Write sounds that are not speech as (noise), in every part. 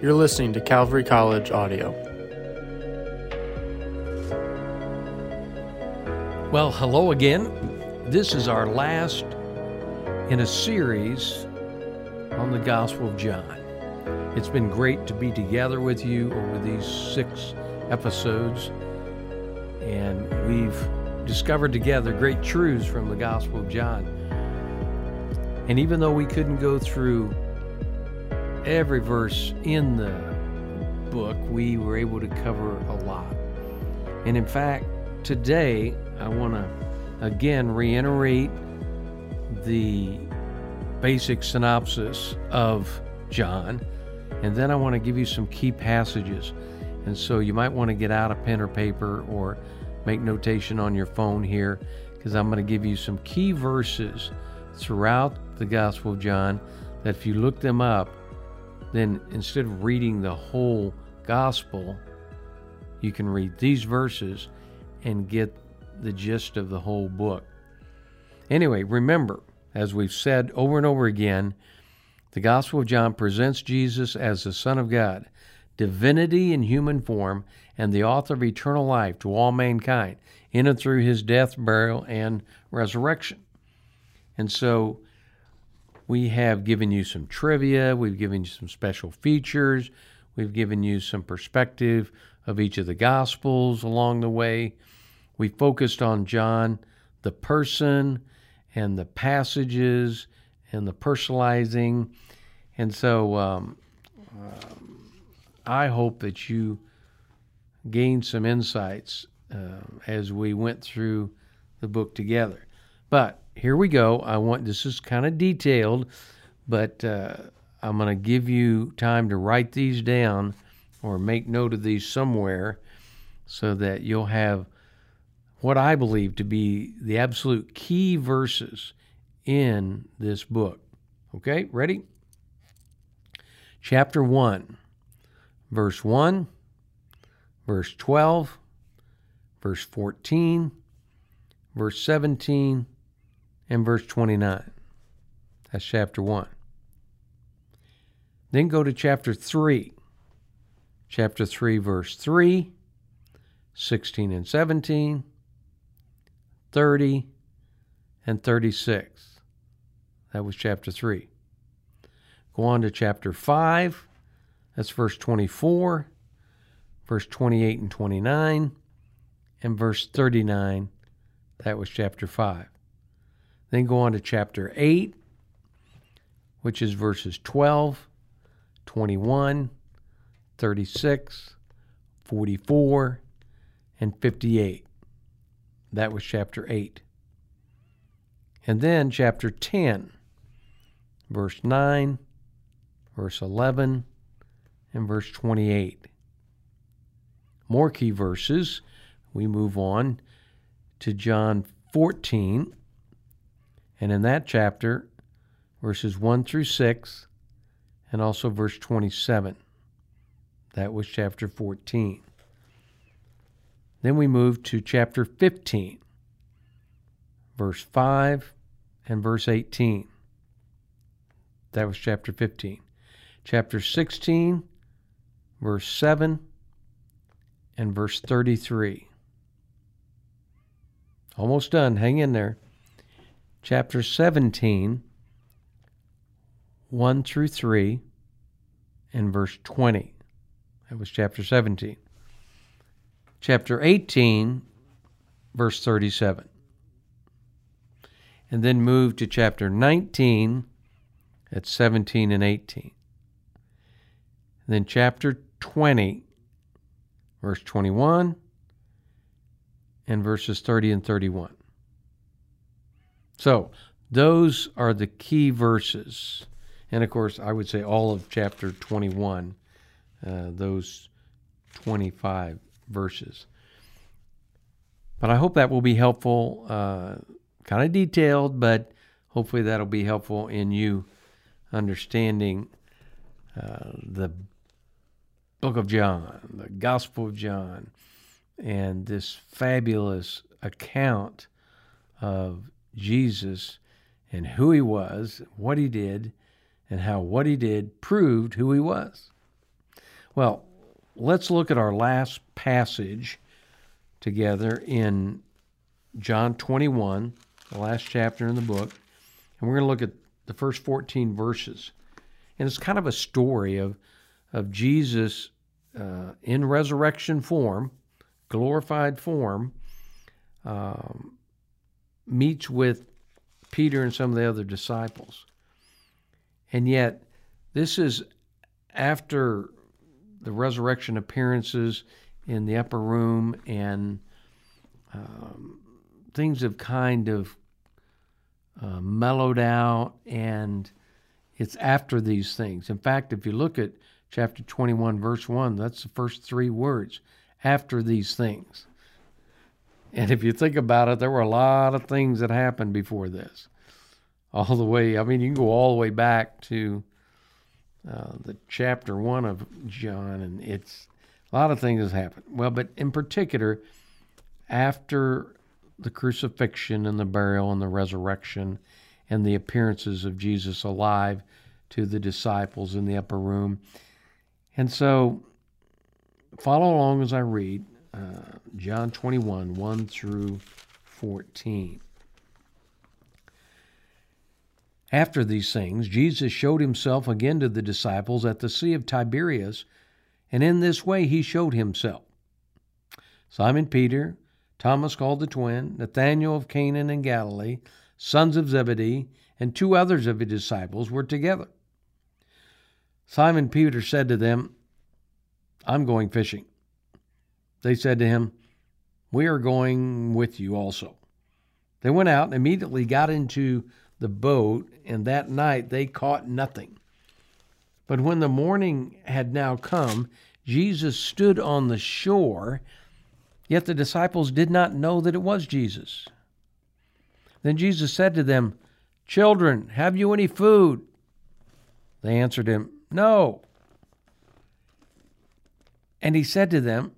You're listening to Calvary College Audio. Well, hello again. This is our last in a series on the Gospel of John. It's been great to be together with you over these six episodes, and we've discovered together great truths from the Gospel of John. And even though we couldn't go through every verse in the book, we were able to cover a lot. And in fact, today I want to again reiterate the basic synopsis of John, and then I want to give you some key passages. And so you might want to get out a pen or paper or make notation on your phone here because I'm going to give you some key verses throughout the Gospel of John that if you look them up, then instead of reading the whole gospel, you can read these verses and get the gist of the whole book. Anyway, remember, as we've said over and over again, the Gospel of John presents Jesus as the Son of God, divinity in human form, and the author of eternal life to all mankind, in and through his death, burial, and resurrection. And so we have given you some trivia, we've given you some special features, we've given you some perspective of each of the Gospels along the way. We focused on John, the person, and the passages, and the personalizing. And so um, um, I hope that you gained some insights uh, as we went through the book together. But here we go. I want this is kind of detailed, but uh, I'm going to give you time to write these down or make note of these somewhere so that you'll have what I believe to be the absolute key verses in this book. Okay, ready? Chapter 1, verse 1, verse 12, verse 14, verse 17, and verse 29. That's chapter 1. Then go to chapter 3. Chapter 3, verse 3, 16 and 17, 30, and 36. That was chapter 3. Go on to chapter 5. That's verse 24, verse 28 and 29, and verse 39. That was chapter 5. Then go on to chapter 8, which is verses 12, 21, 36, 44, and 58. That was chapter 8. And then chapter 10, verse 9, verse 11, and verse 28. More key verses. We move on to John 14, and in that chapter, verses 1 through 6, and also verse 27. That was chapter 14. Then we move to chapter 15, verse 5 and verse 18. That was chapter 15. Chapter 16, verse 7 and verse 33. Almost done. Hang in there chapter 17, 1 through 3, and verse 20. That was chapter 17. Chapter 18, verse 37. And then move to chapter 19 at 17 and 18. And then chapter 20, verse 21, and verses 30 and 31. So those are the key verses. And of course, I would say all of chapter 21, uh, those 25 verses. But I hope that will be helpful, uh, kind of detailed, but hopefully that'll be helpful in you understanding uh, the book of John, the Gospel of John, and this fabulous account of Jesus and who he was, what he did, and how what he did proved who he was. Well, let's look at our last passage together in John 21, the last chapter in the book. And we're going to look at the first 14 verses. And it's kind of a story of, of Jesus uh, in resurrection form, glorified form, um, meets with Peter and some of the other disciples. And yet, this is after the resurrection appearances in the upper room, and um, things have kind of uh, mellowed out, and it's after these things. In fact, if you look at chapter 21, verse 1, that's the first three words after these things. And if you think about it, there were a lot of things that happened before this. All the way, I mean, you can go all the way back to uh, the chapter one of John, and it's a lot of things has happened. Well, but in particular, after the crucifixion and the burial and the resurrection and the appearances of Jesus alive to the disciples in the upper room. And so, follow along as I read uh, John 21 1 through 14. After these things, Jesus showed himself again to the disciples at the Sea of Tiberias, and in this way he showed himself. Simon Peter, Thomas called the twin, Nathanael of Cana in Galilee, sons of Zebedee, and two others of his disciples were together. Simon Peter said to them, I'm going fishing. They said to him, We are going with you also. They went out and immediately got into the boat, and that night they caught nothing. But when the morning had now come, Jesus stood on the shore, yet the disciples did not know that it was Jesus. Then Jesus said to them, Children, have you any food? They answered him, No. And he said to them,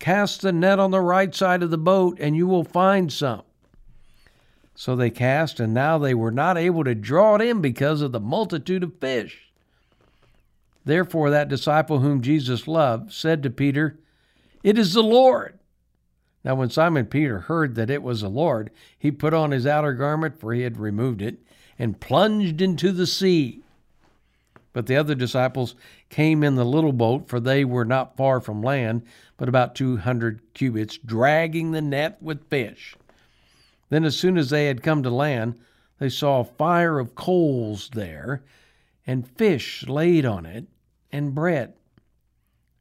Cast the net on the right side of the boat, and you will find some. So they cast, and now they were not able to draw it in because of the multitude of fish. Therefore, that disciple whom Jesus loved said to Peter, It is the Lord. Now, when Simon Peter heard that it was the Lord, he put on his outer garment, for he had removed it, and plunged into the sea. But the other disciples came in the little boat, for they were not far from land, but about two hundred cubits, dragging the net with fish. Then, as soon as they had come to land, they saw a fire of coals there, and fish laid on it, and bread.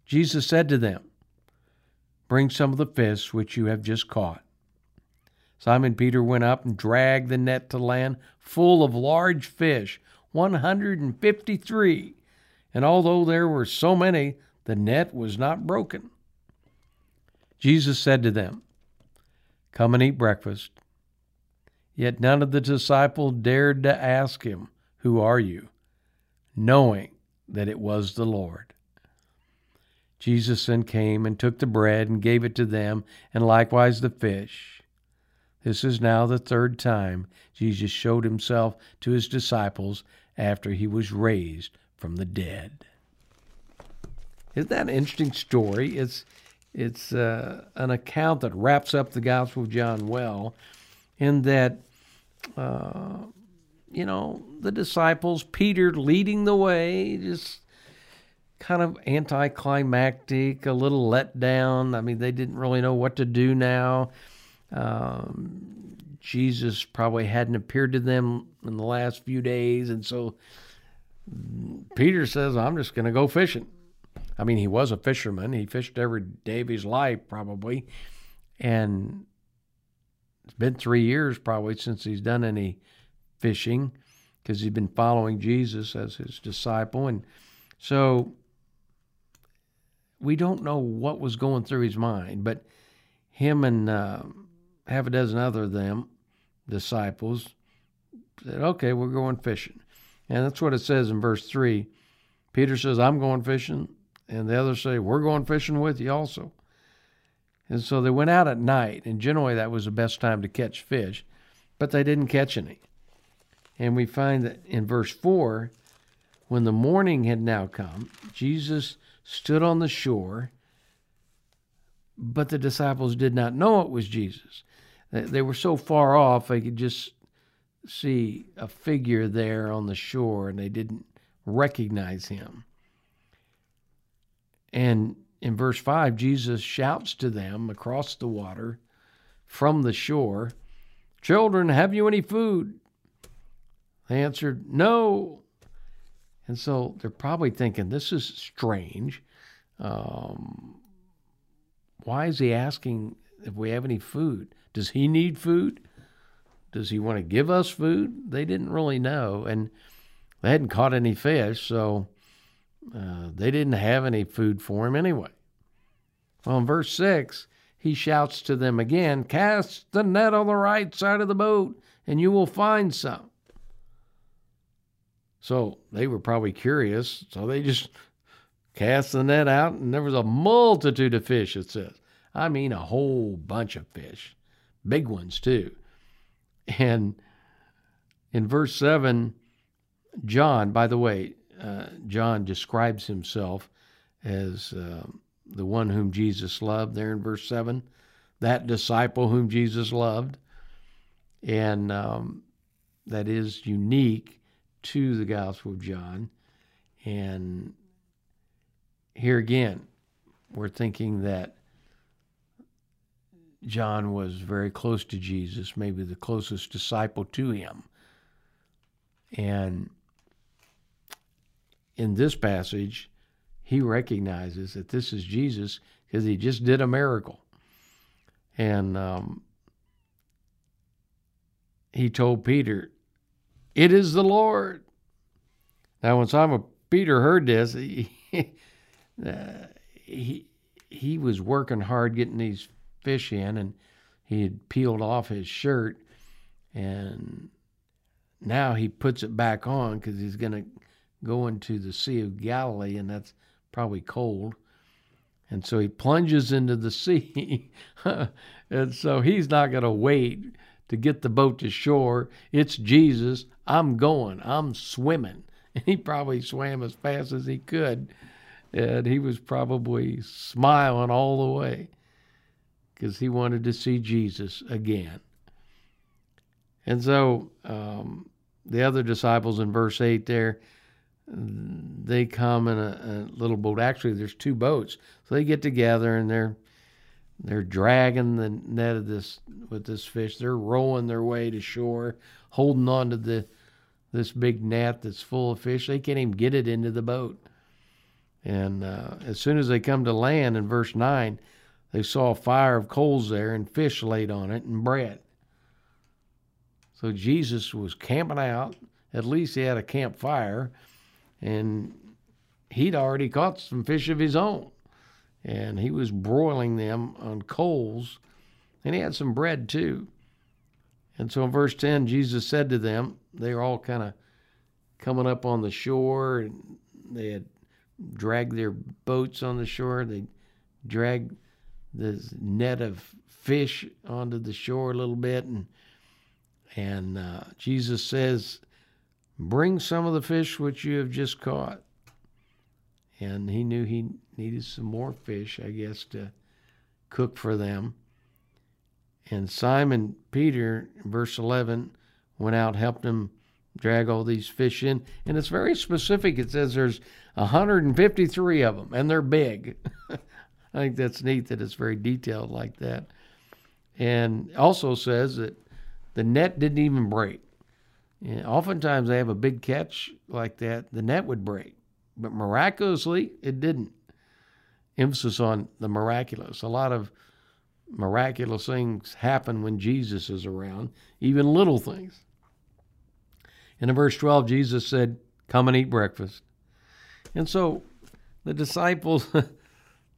Jesus said to them, Bring some of the fish which you have just caught. Simon Peter went up and dragged the net to land full of large fish, 153. And although there were so many, the net was not broken. Jesus said to them, Come and eat breakfast. Yet none of the disciples dared to ask him, Who are you? knowing that it was the Lord. Jesus then came and took the bread and gave it to them, and likewise the fish. This is now the third time Jesus showed himself to his disciples after he was raised from the dead. Isn't that an interesting story? It's it's uh, an account that wraps up the Gospel of John well, in that uh, you know, the disciples, Peter leading the way, just kind of anticlimactic, a little let down. I mean, they didn't really know what to do now. Um, Jesus probably hadn't appeared to them in the last few days, and so Peter says, I'm just going to go fishing. I mean, he was a fisherman. He fished every day of his life, probably. And it's been three years probably since he's done any fishing because he's been following Jesus as his disciple. And so we don't know what was going through his mind, but him and uh, half a dozen other of them, disciples, said, Okay, we're going fishing. And that's what it says in verse 3. Peter says, I'm going fishing. And the others say, We're going fishing with you also. And so they went out at night, and generally that was the best time to catch fish, but they didn't catch any. And we find that in verse 4, When the morning had now come, Jesus stood on the shore, but the disciples did not know it was Jesus. They were so far off, they could just see a figure there on the shore and they didn't recognize him. And in verse 5, Jesus shouts to them across the water from the shore, Children, have you any food? They answered, No. And so they're probably thinking, this is strange. Um, why is he asking if we have any food? Does he need food? Does he want to give us food? They didn't really know. And they hadn't caught any fish, so uh, they didn't have any food for him anyway. Well, in verse 6, he shouts to them again Cast the net on the right side of the boat, and you will find some. So they were probably curious. So they just cast the net out, and there was a multitude of fish, it says. I mean, a whole bunch of fish, big ones too. And in verse 7, John, by the way, uh, John describes himself as uh, the one whom Jesus loved, there in verse 7, that disciple whom Jesus loved. And um, that is unique to the Gospel of John. And here again, we're thinking that John was very close to Jesus, maybe the closest disciple to him. And in this passage, he recognizes that this is Jesus because he just did a miracle. And um, he told Peter, it is the Lord. Now, when Simon Peter heard this, (laughs) he, uh, he, he was working hard getting these fish in, and he had peeled off his shirt, and now he puts it back on because he's going to go into the Sea of Galilee, and that's probably cold. And so he plunges into the (laughs) sea. and so he's not going to wait to get the boat to shore. It's Jesus. I'm going. I'm swimming. (laughs) And he probably swam as fast as he could. And he was probably smiling all the way because he wanted to see Jesus again. And so um, the other disciples in verse 8 there, they come in a, a, little boat. Actually, there's two boats. So they get together and they're they're dragging the net of this with this fish. They're rowing their way to shore, holding on to the this big net that's full of fish. They can't even get it into the boat. And uh, as soon as they come to land in verse 9, they saw a fire of coals there and fish laid on it and bread. So Jesus was camping out. At least he had a campfire. And he'd already caught some fish of his own and he was broiling them on coals, and he had some bread too. And so in verse 10, Jesus said to them, they were all kind of coming up on the shore, and they had dragged their boats on the shore. They dragged this net of fish onto the shore a little bit, and and uh, Jesus says, "Bring some of the fish which you have just caught." And he knew he needed some more fish, I guess, to cook for them. And Simon Peter, verse 11, went out, helped him drag all these fish in. And it's very specific. It says there's 153 of them, and they're big. (laughs) I think that's neat that it's very detailed like that. And also says that the net didn't even break. And oftentimes they have a big catch like that, the net would break. But miraculously, it didn't emphasis on the miraculous. A lot of miraculous things happen when Jesus is around, even little things. And in verse 12, Jesus said, Come and eat breakfast. And so the disciples, (laughs)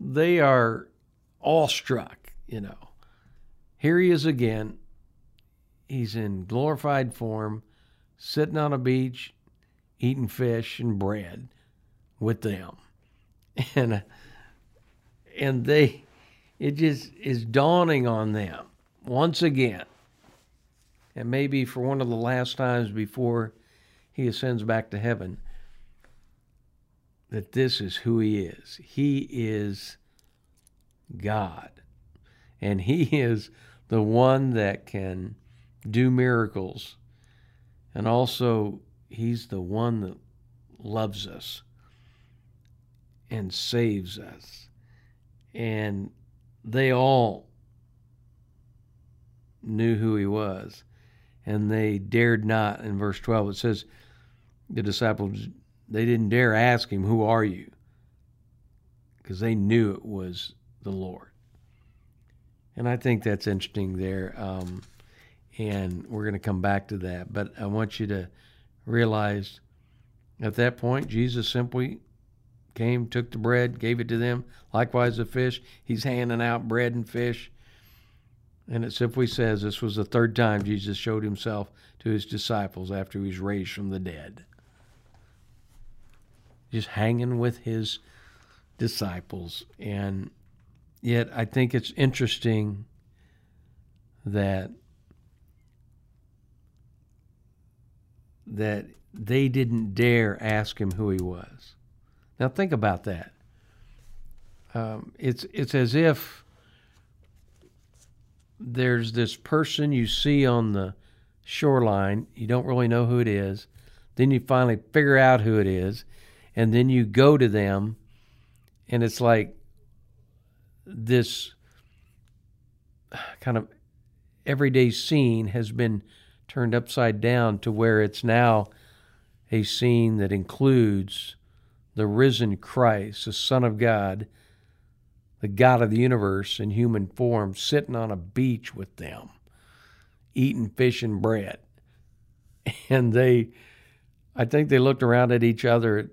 they are awestruck, you know. Here he is again. He's in glorified form, sitting on a beach, eating fish and bread with them. (laughs) And and they it just is dawning on them once again and maybe for one of the last times before he ascends back to heaven that this is who He is. He is God. And He (laughs) is the one that can do miracles. And also, He's the one that loves us and saves us. And they all knew who He was. And they dared not, in verse 12, it says, the disciples, they didn't dare ask Him, Who are you? Because they knew it was the Lord. And I think that's interesting there. Um, and we're going to come back to that. But I want you to realize at that point, Jesus simply came, took the bread, gave it to them. Likewise, the fish. He's handing out bread and fish. And it simply says this was the third time Jesus showed himself to his disciples after he was raised from the dead. Just hanging with his disciples. And Yet I think it's interesting that that they didn't dare ask him who he was. Now think about that. Um, it's it's as if there's this person you see on the shoreline. You don't really know who it is. Then you finally figure out who it is, and then you go to them, and it's like this kind of everyday scene has been turned upside down to where it's now a scene that includes the risen Christ, the Son of God, the God of the universe in human form, sitting on a beach with them, eating fish and bread. (laughs) And they, I think they looked around at each other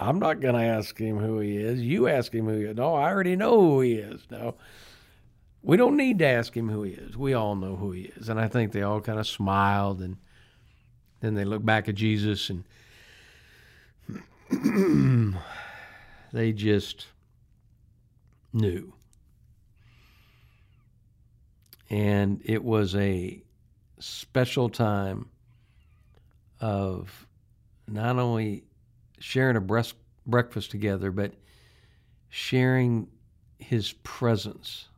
I'm not going to ask him who he is. You ask him who he is. No, I already know who he is. No, we don't need to ask him who he is. We all know who he is. And I think they all kind of smiled and then they looked back at Jesus and (clears throat) they just knew. And it was a special time of not only sharing a breast, breakfast together, but sharing his presence.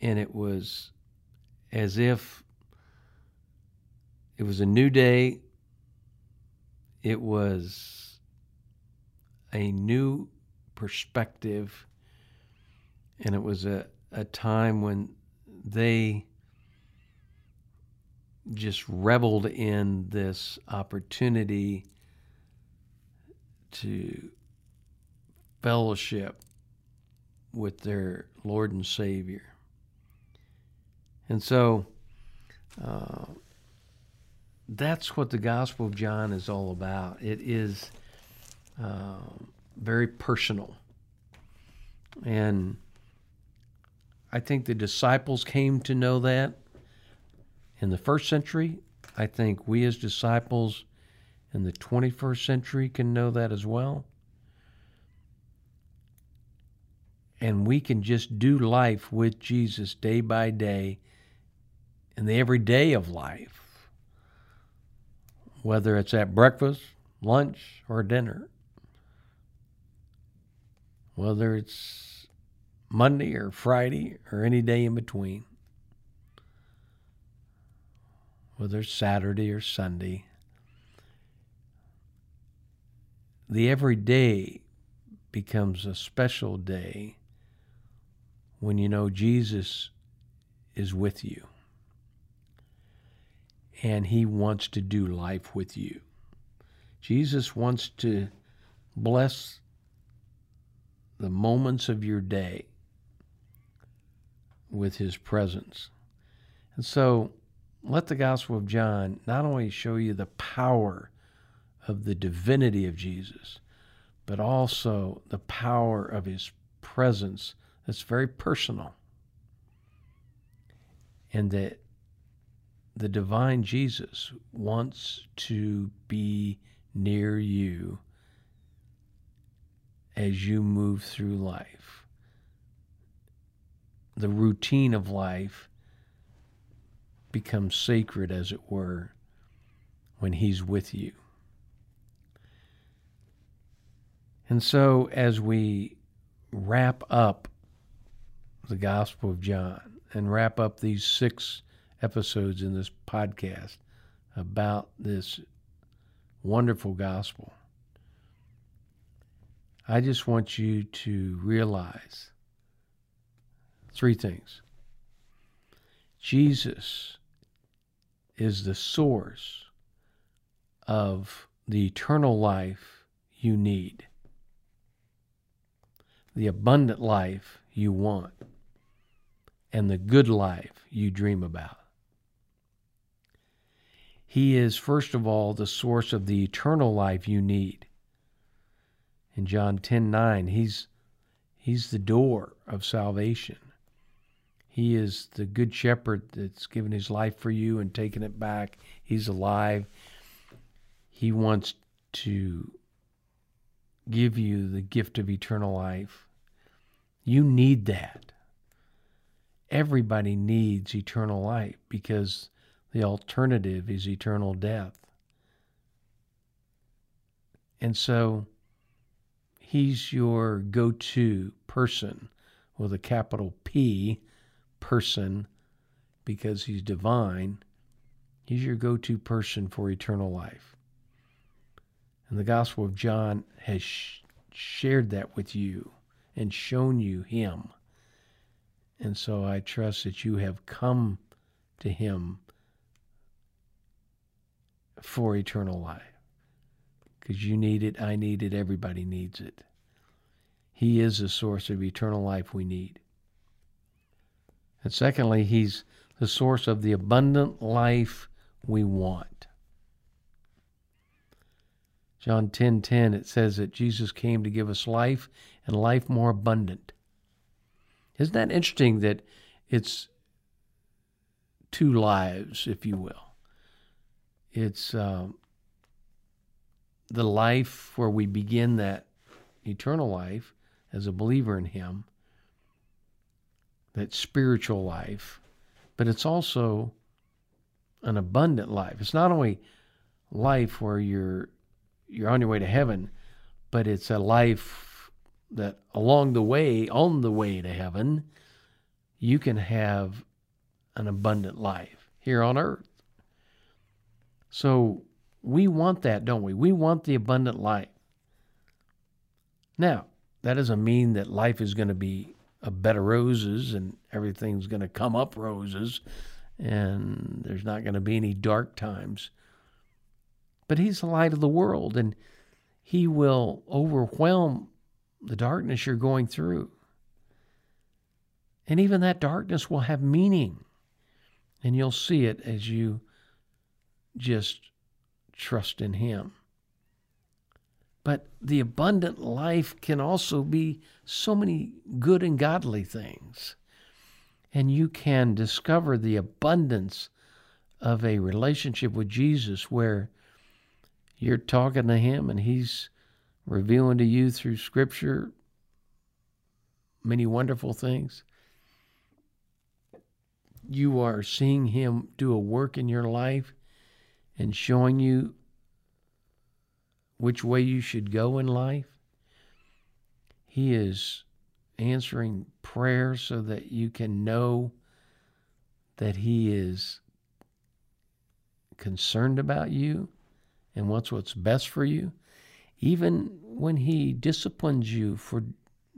And it was as if it was a new day, it was a new perspective, and it was a, a time when they just reveled in this opportunity to fellowship with their Lord and Savior. And so uh, that's what the Gospel of John is all about. It is uh, very personal. And I think the disciples came to know that in the first century. I think we as disciples in the 21st century can know that as well. And we can just do life with Jesus day by day in the everyday of life, whether it's at breakfast, lunch, or dinner, whether it's Monday or Friday or any day in between, whether it's Saturday or Sunday. The everyday becomes a special day when you know Jesus is with you and he wants to do life with you. Jesus wants to bless the moments of your day with his presence. And so let the Gospel of John not only show you the power of the divinity of Jesus, but also the power of his presence that's very personal. And that the divine Jesus wants to be near you as you move through life. The routine of life becomes sacred, as it were, when He's with you. And so, as we wrap up the Gospel of John and wrap up these six episodes in this podcast about this wonderful gospel, I just want you to realize three things. Jesus is the source of the eternal life you need, the abundant life you want, and the good life you dream about. He is, first of all, the source of the eternal life you need. In John 10 9, he's, he's the door of salvation. He is the good shepherd that's given his life for you and taken it back. He's alive. He wants to give you the gift of eternal life. You need that. Everybody needs eternal life because the alternative is eternal death. And so he's your go to person with a capital P person because he's divine. He's your go to person for eternal life. And the Gospel of John has sh- shared that with you and shown you him. And so I trust that you have come to him for eternal life. Because you need it, I need it, everybody needs it. He is the source of eternal life we need. And secondly, He's the source of the abundant life we want. John 10:10 10, 10, it says that Jesus came to give us life and life more abundant. Isn't that interesting that it's two lives, if you will? It's um, the life where we begin that eternal life as a believer in Him, that spiritual life, but it's also an abundant life. It's not only life where you're you're on your way to heaven, but it's a life that along the way, on the way to heaven, you can have an abundant life here on earth. So we want that, don't we? We want the abundant life. Now, that doesn't mean that life is going to be a bed of roses and everything's going to come up roses and there's not going to be any dark times. But He's the light of the world and He will overwhelm the darkness you're going through. And even that darkness will have meaning. And you'll see it as you just trust in Him. But the abundant life can also be so many good and godly things. And you can discover the abundance of a relationship with Jesus where you're talking to Him and He's revealing to you through Scripture many wonderful things. You are seeing Him do a work in your life and showing you which way you should go in life. He is answering prayer so that you can know that He is concerned about you and wants what's best for you. Even when He disciplines you for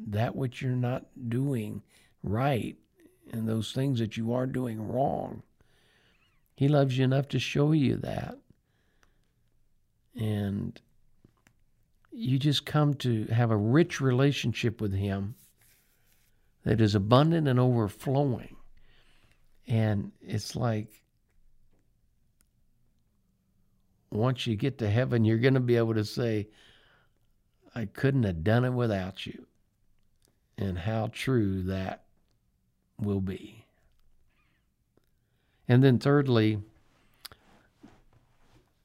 that which you're not doing right and those things that you are doing wrong, He loves you enough to show you that. And you just come to have a rich relationship with Him that is abundant and overflowing. And it's like once you get to heaven, you're going to be able to say, I couldn't have done it without you. And how true that will be. And then, thirdly,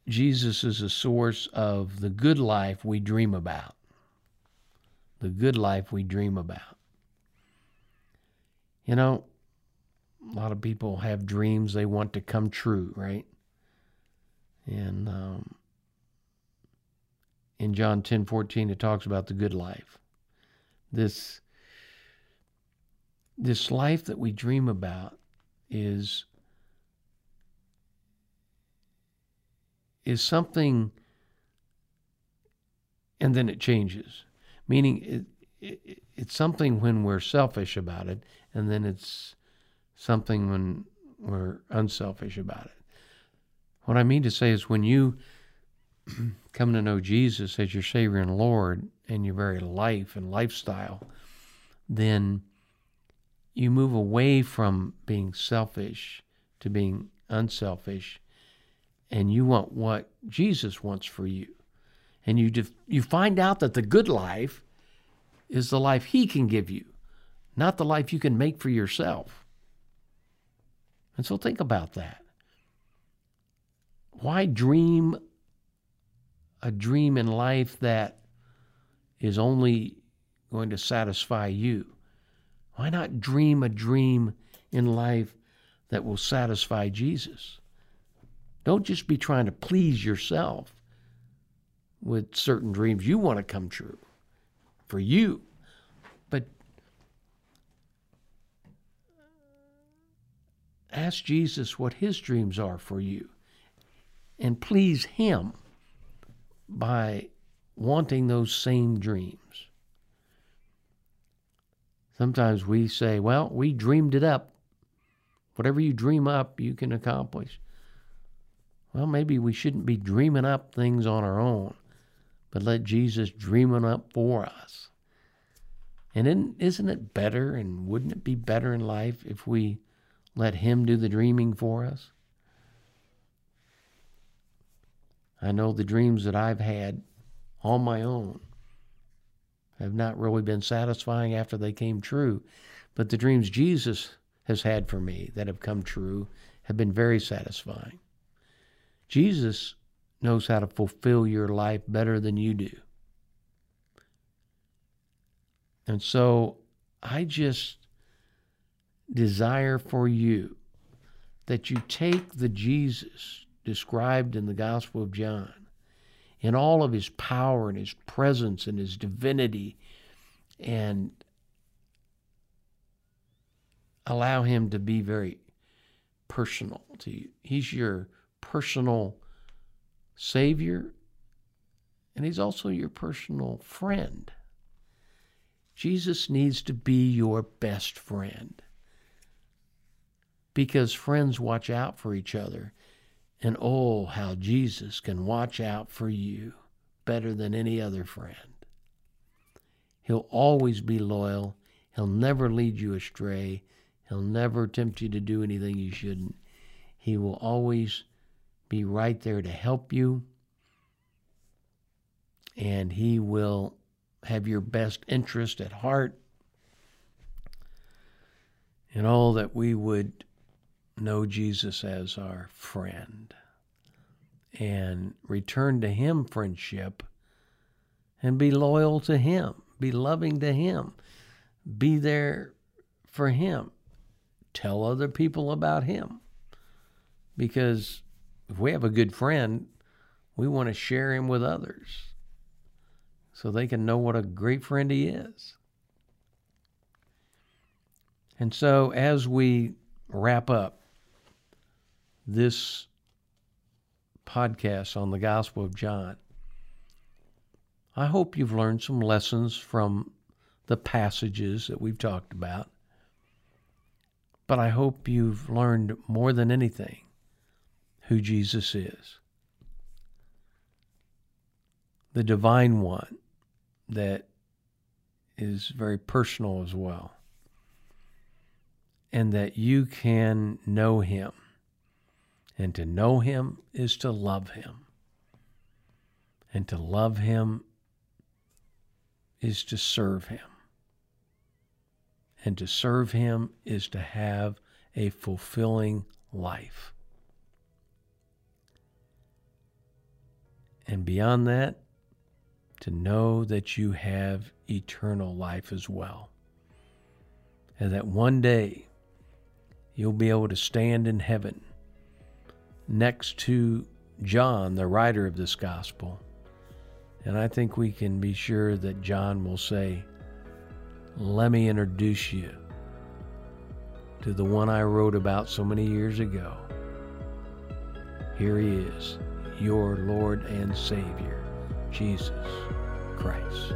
Jesus is a source of the good life we dream about. The good life we dream about. You know, a lot of people have dreams they want to come true, right? And um, in John 10 14, it talks about the good life. This, this life that we dream about is, is something, and then it changes. Meaning, it, it, it's something when we're selfish about it, and then it's something when we're unselfish about it. What I mean to say is when you (clears throat) come to know Jesus as your Savior and Lord in your very life and lifestyle, then you move away from being selfish to being unselfish, and you want what Jesus wants for you. And you, def- you find out that the good life is the life He can give you, not the life you can make for yourself. And so think about that. Why dream a dream in life that is only going to satisfy you? Why not dream a dream in life that will satisfy Jesus? Don't just be trying to please yourself with certain dreams you want to come true for you. But ask Jesus what his dreams are for you and please him by wanting those same dreams. Sometimes we say, well, we dreamed it up. Whatever you dream up, you can accomplish. Well, maybe we shouldn't be dreaming up things on our own, but let Jesus dream them up for us. And isn't it better and wouldn't it be better in life if we let Him do the dreaming for us? I know the dreams that I've had on my own have not really been satisfying after they came true, but the dreams Jesus has had for me that have come true have been very satisfying. Jesus knows how to fulfill your life better than you do. And so I just desire for you that you take the Jesus described in the Gospel of John, in all of his power and his presence and his divinity, and allow him to be very personal to you. He's your personal Savior, and he's also your personal friend. Jesus needs to be your best friend because friends watch out for each other and oh, how Jesus can watch out for you better than any other friend. He'll always be loyal. He'll never lead you astray. He'll never tempt you to do anything you shouldn't. He will always be right there to help you. And He will have your best interest at heart. And all that we would know Jesus as our friend and return to Him friendship and be loyal to Him, be loving to Him, be there for Him, tell other people about Him. Because if we have a good friend, we want to share Him with others so they can know what a great friend He is. And so, as we wrap up, this podcast on the Gospel of John. I hope you've learned some lessons from the passages that we've talked about. But I hope you've learned more than anything who Jesus is the divine one that is very personal as well, and that you can know him and to know Him is to love Him. And to love Him is to serve Him. And to serve Him is to have a fulfilling life. And beyond that, to know that you have eternal life as well. And that one day you'll be able to stand in heaven next to John, the writer of this gospel, And I think we can be sure that John will say, Let me introduce you to the one I wrote about so many years ago. Here he is, your Lord and Savior, Jesus Christ.